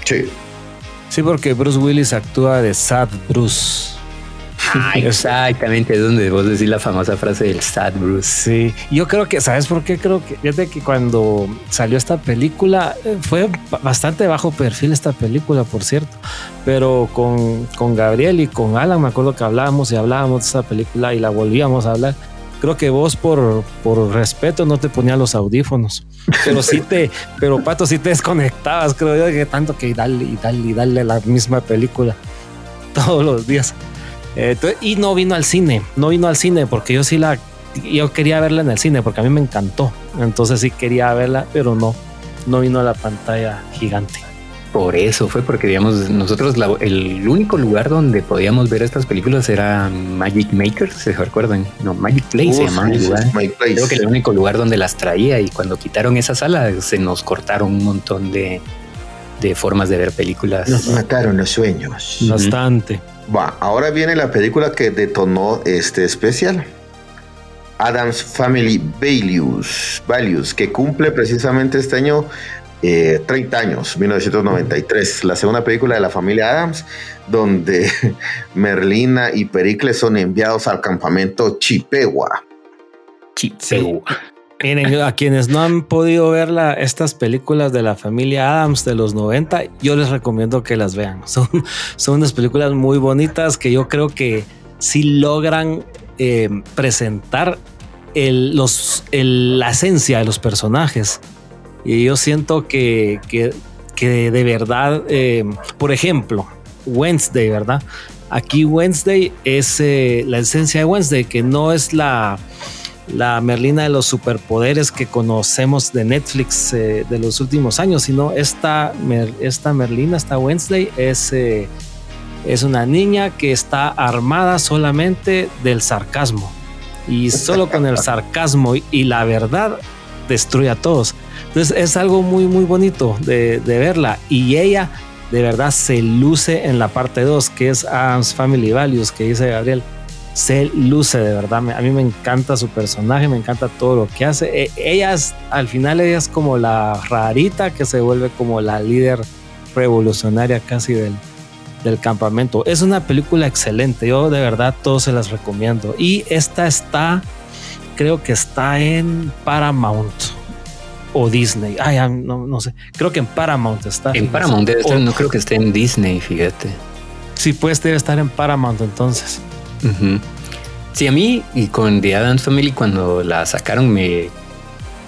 Sí. Sí, porque Bruce Willis actúa de Sad Bruce. Ah, exactamente, es donde vos decís la famosa frase del sad Bruce. Sí, yo creo que, ¿sabes por qué? Creo que, fíjate que cuando salió esta película, eh, fue bastante bajo perfil esta película, por cierto, pero con, con Gabriel y con Alan me acuerdo que hablábamos y hablábamos de esta película y la volvíamos a hablar creo que vos por, por respeto no te ponías los audífonos, pero sí te, pero Pato, sí te desconectabas, creo yo, que tanto que dale y dale y dale la misma película todos los días. Eh, y no vino al cine, no vino al cine porque yo sí la, yo quería verla en el cine porque a mí me encantó, entonces sí quería verla, pero no, no vino a la pantalla gigante. Por eso fue porque, digamos, nosotros el único lugar donde podíamos ver estas películas era Magic Maker, ¿se recuerdan? No, Magic Place se llamaba el lugar. Creo que era el único lugar donde las traía y cuando quitaron esa sala se nos cortaron un montón de, de formas de ver películas. Nos mataron los sueños. Bastante. Va, ahora viene la película que detonó este especial. Adams Family Values, Values, que cumple precisamente este año 30 eh, años, 1993, la segunda película de la familia Adams, donde Merlina y Pericles son enviados al campamento Chippewa. Chippewa. Miren, a quienes no han podido ver estas películas de la familia Adams de los 90, yo les recomiendo que las vean. Son, son unas películas muy bonitas que yo creo que sí logran eh, presentar la esencia de los personajes y yo siento que, que, que de verdad, eh, por ejemplo, Wednesday, ¿verdad? Aquí Wednesday es eh, la esencia de Wednesday, que no es la, la Merlina de los superpoderes que conocemos de Netflix eh, de los últimos años, sino esta, esta Merlina, esta Wednesday, es, es una niña que está armada solamente del sarcasmo. Y solo con el sarcasmo y la verdad destruye a todos. Entonces es algo muy, muy bonito de, verla. Y ella de verdad se luce en la parte 2, que es Adam's Family Values, que dice Gabriel. Se luce de verdad. A mí me encanta su personaje, me encanta todo lo que hace. E, ella es, al final ella es como la rarita que se vuelve como la líder revolucionaria casi del, del campamento. Es una película excelente. Yo de verdad todos se las recomiendo. Y esta está, creo que está en Paramount o Disney. Ay, no, no sé. Creo que en Paramount está. En Paramount no creo que esté en Disney, fíjate. Sí, pues debe estar en Paramount entonces. Sí, a mí y con The Adams Family cuando la sacaron me,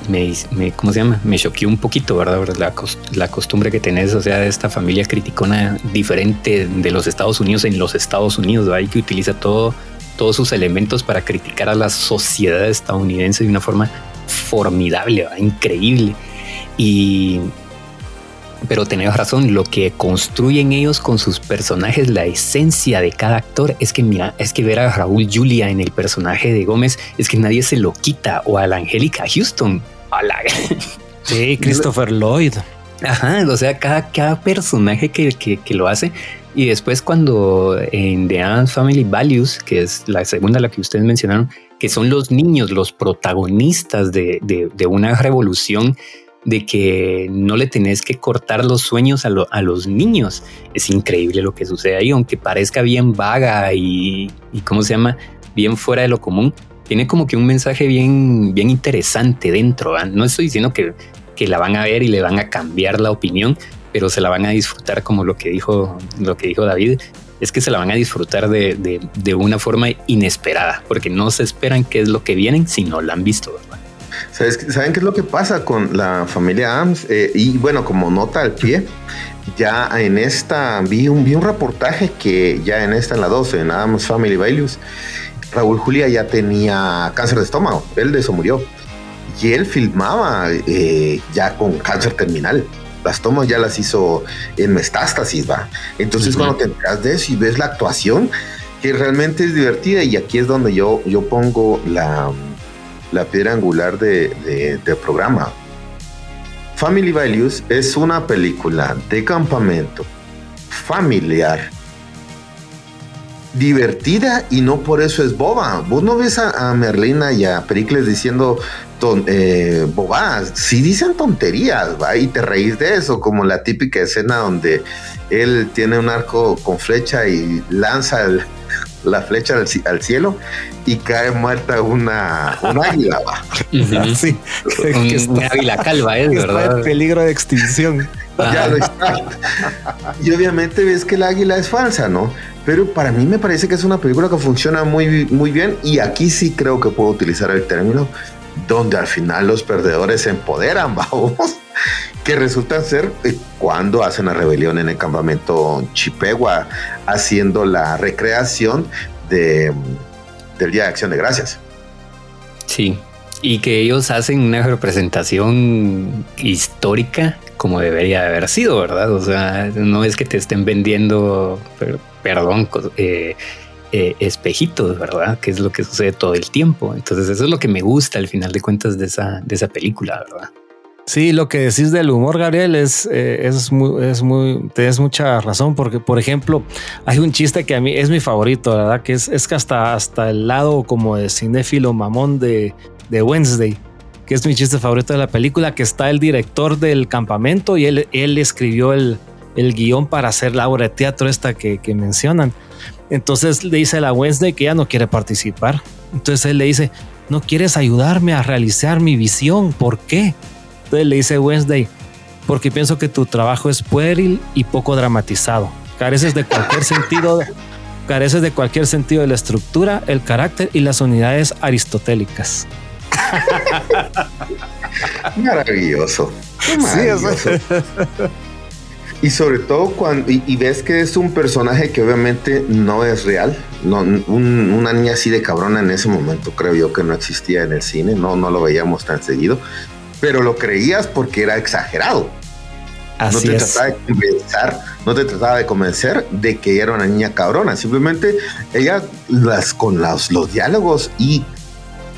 me, ¿cómo se llama? Me choqueó un poquito, ¿verdad? La, la costumbre que tenés, o sea, de esta familia criticona diferente de los Estados Unidos en los Estados Unidos, ¿verdad? que utiliza todo, todos sus elementos para criticar a la sociedad estadounidense de una forma formidable, increíble. Y pero tenés razón, lo que construyen ellos con sus personajes, la esencia de cada actor, es que mira, es que ver a Raúl Julia en el personaje de Gómez, es que nadie se lo quita, o a la Angélica Houston, a la... Sí, Christopher Lloyd. Ajá, o sea, cada, cada personaje que, que, que, lo hace. Y después cuando en The Adams Family Values, que es la segunda la que ustedes mencionaron, que son los niños los protagonistas de, una revolución de que no le tenés que cortar los sueños a, los niños. Es increíble lo que sucede ahí, aunque parezca bien vaga y, y ¿cómo se llama? Bien fuera de lo común. Tiene como que un mensaje bien, bien interesante dentro. No estoy diciendo que, que la van a ver y le van a cambiar la opinión, pero se la van a disfrutar como lo que dijo, lo que dijo David, es que se la van a disfrutar de, de, una forma inesperada, porque no se esperan qué es lo que vienen si no la han visto, ¿Saben qué es lo que pasa con la familia Adams? Eh, y bueno, como nota al pie, ya en esta vi un, vi un reportaje que ya en esta, en la 12, en Adams Family Values, Raúl Julia ya tenía cáncer de estómago, él de eso murió. Y él filmaba eh, ya con cáncer terminal las tomas ya las hizo en metástasis, va. Entonces, cuando te enteras de eso y ves la actuación, que realmente es divertida, y aquí es donde yo, yo pongo la, la piedra angular de, del programa. Family Values es una película de campamento familiar divertida y no por eso es boba. Vos no ves a, Merlina y a Pericles diciendo eh, bobadas, si dicen tonterías, ¿va? Y te reís de eso, como la típica escena donde él tiene un arco con flecha y lanza la flecha al, cielo y cae muerta una, águila. sí, un, águila calva, es verdad. Está en peligro de extinción. Ya lo está. Y obviamente ves que el águila es falsa, ¿no? Pero para mí me parece que es una película que funciona muy, muy bien y aquí sí creo que puedo utilizar el término donde al final los perdedores se empoderan, vamos, que resultan ser eh, cuando hacen la rebelión en el campamento Chipegua, haciendo la recreación de, del Día de Acción de Gracias. Sí, y que ellos hacen una representación histórica como debería haber sido, ¿verdad? O sea, no es que te estén vendiendo, perdón, eh, eh, espejitos, ¿verdad? Que es lo que sucede todo el tiempo. Entonces eso es lo que me gusta al final de cuentas de esa, de esa película, ¿verdad? Sí, lo que decís del humor, Gabriel, es, eh, es muy, es muy, tienes mucha razón, porque, por ejemplo, hay un chiste que a mí es mi favorito, ¿verdad? Que es, es que hasta, hasta el lado como de cinéfilo mamón de, de Wednesday, que es mi chiste favorito de la película, que está el director del campamento y él, él escribió el, el guion para hacer la obra de teatro esta que, que mencionan. Entonces le dice a la Wednesday que ya no quiere participar. Entonces él le dice, no quieres ayudarme a realizar mi visión, ¿por qué? Entonces le dice Wednesday, porque pienso que tu trabajo es pueril y poco dramatizado. Careces de cualquier sentido, careces de cualquier sentido de la estructura, el carácter y las unidades aristotélicas. Maravilloso. Maravilloso. Y sobre todo cuando y, ves que es un personaje que obviamente no es real, no, una niña así de cabrona en ese momento creo yo que no existía en el cine, no, no lo veíamos tan seguido, pero lo creías porque era exagerado. Así no te trataba de convencer, no te trataba de convencer de que era una niña cabrona, simplemente ella las con los, los diálogos y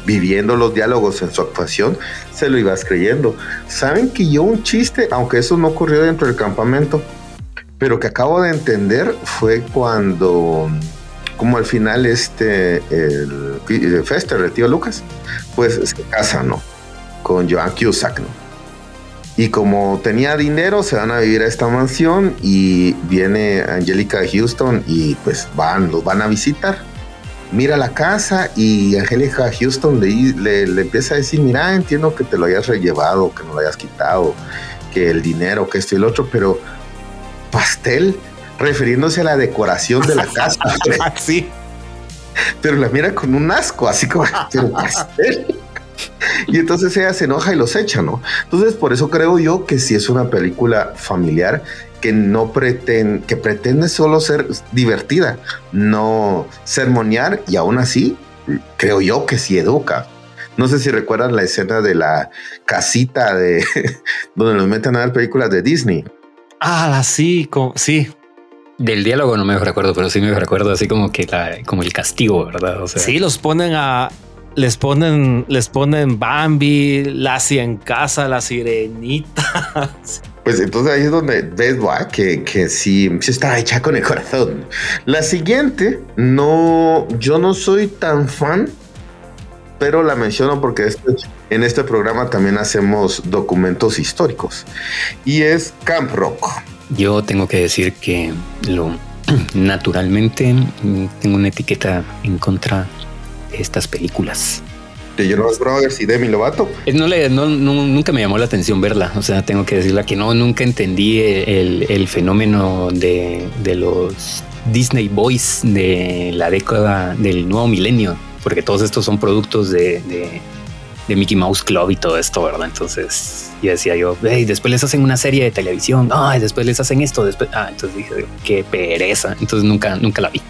viviendo los diálogos en su actuación, se lo ibas creyendo. Saben que yo un chiste, aunque eso no ocurrió dentro del campamento, pero que acabo de entender fue cuando, como al final este, el, Fester, el tío Lucas, pues se casa, ¿no? Con Joan Cusack. Y como tenía dinero, se van a vivir a esta mansión y viene Angélica Houston y pues van, los van a visitar mira la casa y Angélica Houston le, le, empieza a decir, mira, entiendo que te lo hayas rellevado, que no lo hayas quitado, que el dinero, que esto y lo otro, pero pastel, refiriéndose a la decoración de la casa. sí. Pero la mira con un asco, así como, pero pastel. Y entonces ella se enoja y los echa, ¿no? Entonces, por eso creo yo que si es una película familiar que no pretende, que pretende solo ser divertida, no sermonear y aún así creo yo que sí educa. No sé si recuerdan la escena de la casita de donde nos meten a ver películas de Disney. Ah, sí, sí. Del diálogo no me recuerdo, pero sí me recuerdo así como que la, como el castigo, ¿verdad? O sea, sí, los ponen a, les ponen, les ponen Bambi, Lassie en casa, la sirenita. Pues entonces ahí es donde ves que, que sí, está hecha con el corazón. La siguiente, no, yo no soy tan fan, pero la menciono porque este, en este programa también hacemos documentos históricos y es Camp Rock. Yo tengo que decir que lo naturalmente tengo una etiqueta en contra estas películas de Jonas Brothers y Demi Lovato. Eh, no le, no, nunca me llamó la atención verla. O sea, tengo que decirla que no, nunca entendí el, fenómeno de, los Disney Boys de la década del nuevo milenio, porque todos estos son productos de, de, Mickey Mouse Club y todo esto, ¿verdad? Entonces, yo decía yo, hey, después les hacen una serie de televisión, ay, después les hacen esto, después, ah, entonces dije, qué pereza. Entonces nunca, nunca la vi.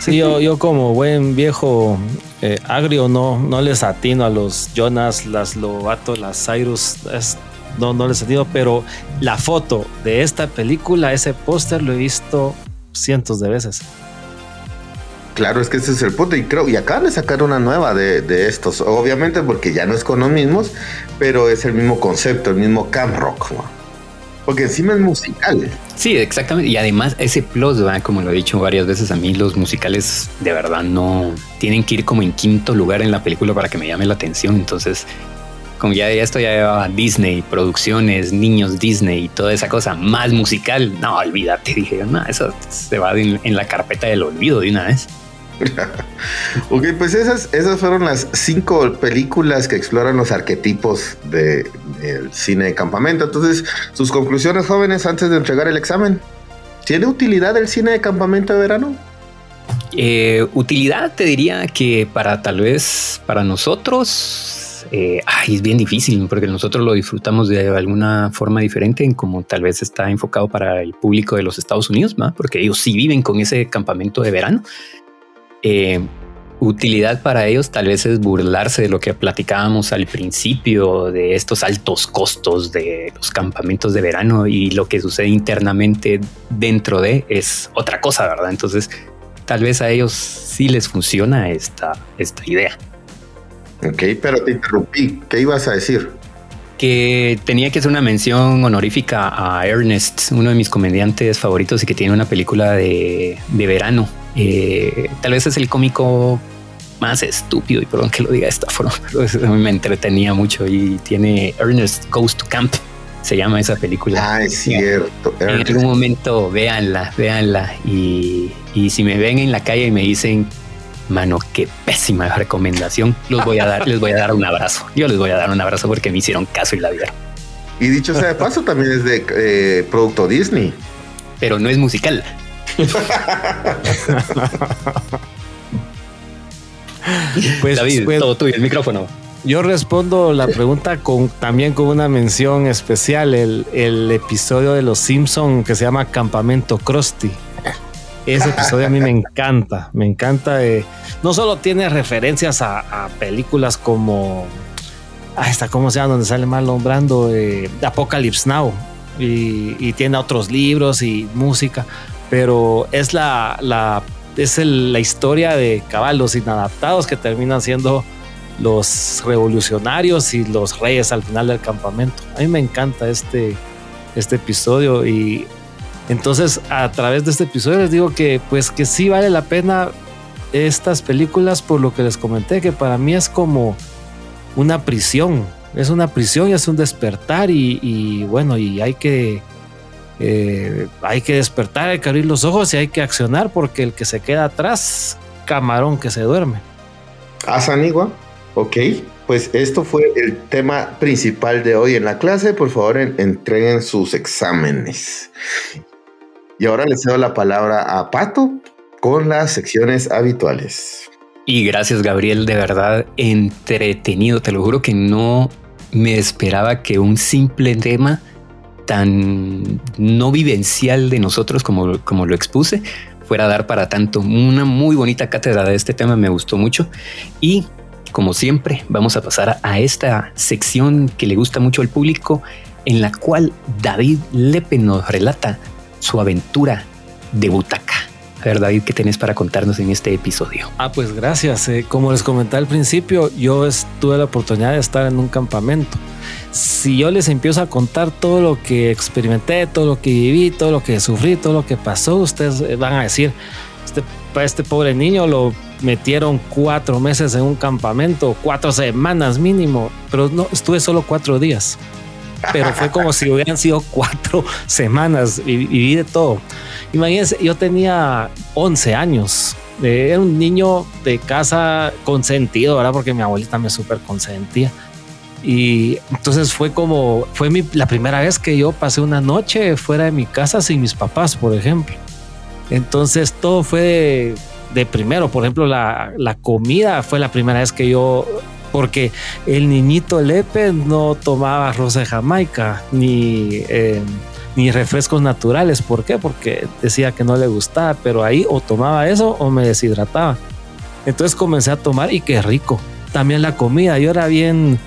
Sí, yo, yo como buen viejo eh, agrio no, no les atino a los Jonas, las Lovato, las Cyrus, no, no les atino, pero la foto de esta película, ese póster lo he visto cientos de veces. Claro, es que ese es el punto y creo, y acaban de sacar una nueva de, de, estos, obviamente porque ya no es con los mismos, pero es el mismo concepto, el mismo camp rock. ¿no? Porque encima es musical. Sí, exactamente. Y además ese plus, ¿va? como lo he dicho varias veces, a mí los musicales de verdad no tienen que ir como en quinto lugar en la película para que me llame la atención. Entonces, como ya, esto ya llevaba Disney, producciones, niños Disney y toda esa cosa, más musical, no, olvídate. Dije, no, eso se va en, la carpeta del olvido de una vez. ok, pues esas, esas fueron las cinco películas que exploran los arquetipos del cine de campamento. Entonces, sus conclusiones, jóvenes, antes de entregar el examen. ¿Tiene utilidad el cine de campamento de verano? Eh, utilidad te diría que para tal vez para nosotros eh, es bien difícil porque nosotros lo disfrutamos de alguna forma diferente en como tal vez está enfocado para el público de los Estados Unidos, porque ellos sí viven con ese campamento de verano. Eh, utilidad para ellos tal vez es burlarse de lo que platicábamos al principio de estos altos costos de los campamentos de verano y lo que sucede internamente dentro de es otra cosa, ¿verdad? Entonces tal vez a ellos sí les funciona esta, esta idea. Ok, pero te interrumpí. ¿Qué ibas a decir? Que tenía que hacer una mención honorífica a Ernest, uno de mis comediantes favoritos y que tiene una película de, de verano eh, tal vez es el cómico más estúpido y perdón que lo diga de esta forma, pero me entretenía mucho y tiene Ernest Goes to Camp. Se llama esa película. Ah, es cierto. En algún momento véanla, véanla. Y, y si me ven en la calle y me dicen, mano, qué pésima recomendación, los voy a dar, les voy a dar un abrazo. Yo les voy a dar un abrazo porque me hicieron caso y la vieron. Y dicho sea de paso, también es de eh, producto Disney. Pero no es musical. pues, David, pues, todo tuyo, el micrófono. Yo respondo la pregunta con también con una mención especial, el, el episodio de Los Simpson que se llama Campamento Krusty. Ese episodio a mí me encanta, me encanta. Eh, no solo tiene referencias a, películas como, ah, está cómo se llama, donde sale mal nombrando eh, Apocalypse Now y, tiene otros libros y música, pero es la, la, es la historia de caballos inadaptados que terminan siendo los revolucionarios y los reyes al final del campamento. A mí me encanta este, este episodio y entonces a través de este episodio les digo que pues que sí vale la pena estas películas por lo que les comenté, que para mí es como una prisión, es una prisión y es un despertar y, bueno, y hay que eh, hay que despertar, hay que abrir los ojos y hay que accionar porque el que se queda atrás, camarón que se duerme. A Sanigua, ok. Pues esto fue el tema principal de hoy en la clase. Por favor, entreguen sus exámenes. Y ahora les cedo la palabra a Pato con las secciones habituales. Y gracias, Gabriel, de verdad entretenido. Te lo juro que no me esperaba que un simple tema tan no vivencial de nosotros como, como lo expuse fuera a dar para tanto. Una muy bonita cátedra de este tema me gustó mucho y como siempre vamos a pasar a esta sección que le gusta mucho al público en la cual David Lepe nos relata su aventura de butaca. A ver, David, ¿qué tenés para contarnos en este episodio? Ah, pues gracias. Eh, como les comenté al principio, yo tuve la oportunidad de estar en un campamento si yo les empiezo a contar todo lo que experimenté, todo lo que viví, todo lo que sufrí, todo lo que pasó, ustedes van a decir, este, este pobre niño lo metieron cuatro meses en un campamento, cuatro semanas mínimo, pero no, estuve solo cuatro días. Pero fue como si hubieran sido cuatro semanas y viví de todo. Imagínense, yo tenía 11 años. Era un niño de casa consentido, ¿verdad? Porque mi abuelita me súper consentía y entonces fue como, fue la primera vez que yo pasé una noche fuera de mi casa sin mis papás, por ejemplo. Entonces todo fue de, primero, por ejemplo, la, comida fue la primera vez que yo, porque el niñito Lepe no tomaba arroz de Jamaica ni, eh, ni refrescos naturales. ¿Por qué? Porque decía que no le gustaba, pero ahí o tomaba eso o me deshidrataba. Entonces comencé a tomar y qué rico. También la comida, yo era bien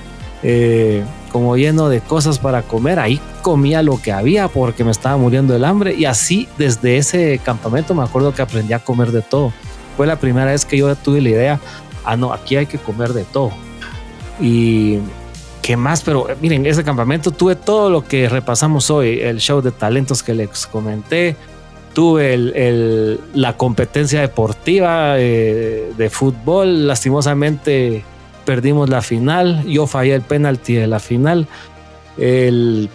eh, como lleno de cosas para comer. Ahí comía lo que había porque me estaba muriendo el hambre y así desde ese campamento me acuerdo que aprendí a comer de todo. Fue la primera vez que yo tuve la idea, ah, no, aquí hay que comer de todo. Y qué más, pero eh, miren, ese campamento tuve todo lo que repasamos hoy, el show de talentos que les comenté, tuve el, la competencia deportiva eh, de fútbol, lastimosamente perdimos la final, yo fallé el penalti de la final, el,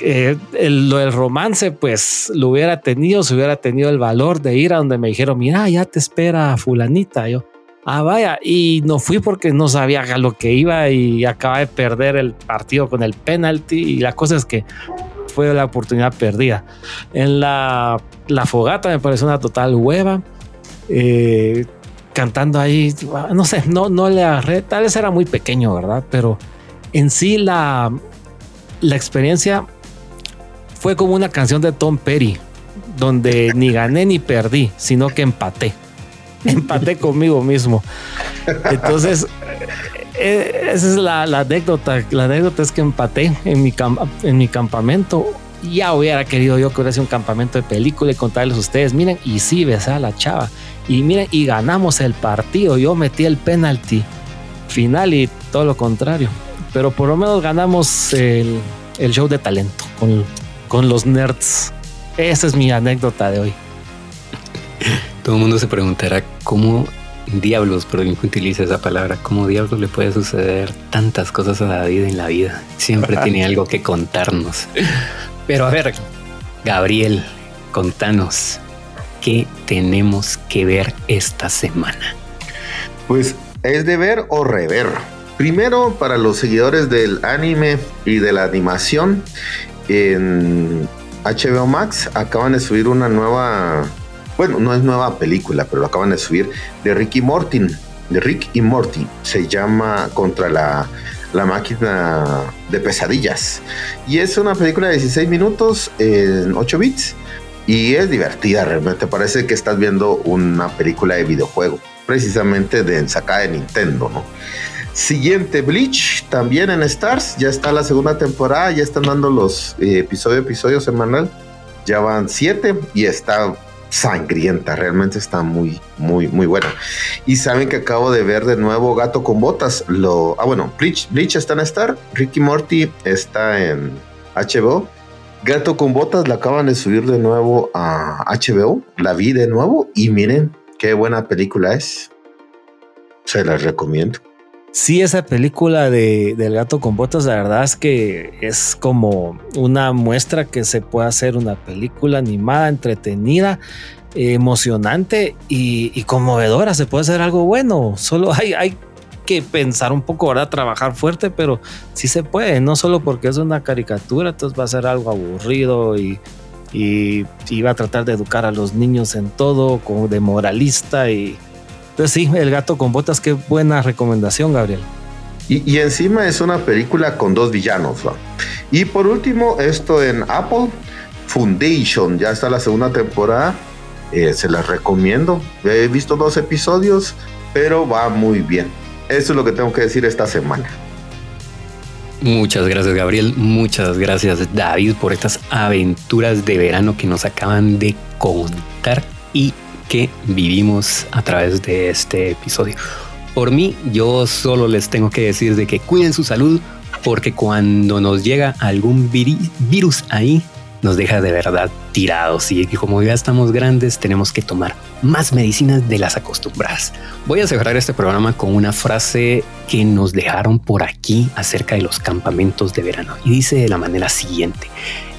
eh, lo del romance, pues lo hubiera tenido, si hubiera tenido el valor de ir a donde me dijeron, mira, ya te espera fulanita. Yo, ah, vaya, y no fui porque no sabía lo que iba y acaba de perder el partido con el penalti. Y la cosa es que fue la oportunidad perdida. En la, la fogata me pareció una total hueva. Eh, cantando ahí, no sé, no, no le agarré, tal vez era muy pequeño, ¿verdad? Pero en sí la, la experiencia fue como una canción de Tom Perry, donde ni gané ni perdí, sino que empaté. Empaté conmigo mismo. Entonces, eh, esa es la, anécdota. La anécdota es que empaté en mi, en mi campamento. Ya hubiera querido yo que hubiera sido un campamento de película y contarles a ustedes, miren, y sí, besé la chava. Y miren, y ganamos el partido. Yo metí el penalti final y todo lo contrario. Pero por lo menos ganamos el, show de talento con los nerds. Esa es mi anécdota de hoy. Todo el mundo se preguntará cómo diablos, pero utiliza esa palabra, cómo diablos le puede suceder tantas cosas a David en la vida. Siempre tiene algo que contarnos. Pero a ver, Gabriel, contanos, ¿qué tenemos que ver esta semana? Pues es de ver o rever. Primero, para los seguidores del anime y de la animación, en HBO Max acaban de subir una nueva, bueno, no es nueva película, pero lo acaban de subir, de Ricky Morty, de Rick y Morty. Se llama Contra la, la máquina de pesadillas. Y es una película de 16 minutos en 8 bits. Y es divertida realmente. Parece que estás viendo una película de videojuego. Precisamente de sacada de Nintendo, ¿no? Siguiente, Bleach, también en Stars, ya está la segunda temporada, ya están dando los eh, episodio episodio semanal, ya van siete y está sangrienta, realmente está muy, muy, muy buena. Y saben que acabo de ver de nuevo Gato con Botas, lo, ah bueno, Bleach, Bleach está en Star, Ricky Morty está en HBO, Gato con Botas la acaban de subir de nuevo a HBO, la vi de nuevo y miren qué buena película es, se las recomiendo. Sí, esa película de, del gato con botas, la verdad es que es como una muestra que se puede hacer una película animada, entretenida, emocionante y, conmovedora. Se puede hacer algo bueno. Solo hay, hay que pensar un poco, ¿verdad? Trabajar fuerte, pero sí se puede. No solo porque es una caricatura, entonces va a ser algo aburrido y, y, va a tratar de educar a los niños en todo, como de moralista y entonces sí, El gato con botas, qué buena recomendación, Gabriel. Y, encima es una película con dos villanos. Y por último, esto en Apple, Foundation, ya está la segunda temporada. Eh, se las recomiendo. He visto dos episodios, pero va muy bien. Eso es lo que tengo que decir esta semana. Muchas gracias Gabriel, muchas gracias David por estas aventuras de verano que nos acaban de contar y que vivimos a través de este episodio. Por mí, yo solo les tengo que decir de que cuiden su salud porque cuando nos llega algún virus ahí, nos deja de verdad tirados y como ya estamos grandes tenemos que tomar más medicinas de las acostumbradas. Voy a cerrar este programa con una frase que nos dejaron por aquí acerca de los campamentos de verano y dice de la manera siguiente.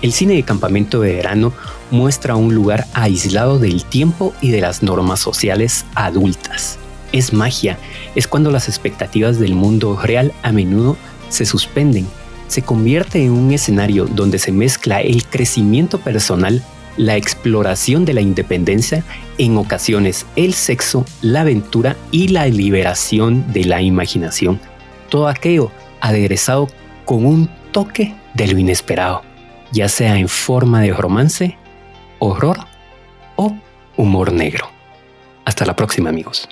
El cine de campamento de verano muestra un lugar aislado del tiempo y de las normas sociales adultas. Es magia, es cuando las expectativas del mundo real a menudo se suspenden. Se convierte en un escenario donde se mezcla el crecimiento personal, la exploración de la independencia, en ocasiones el sexo, la aventura y la liberación de la imaginación. Todo aquello aderezado con un toque de lo inesperado ya sea en forma de romance, horror o humor negro. Hasta la próxima amigos.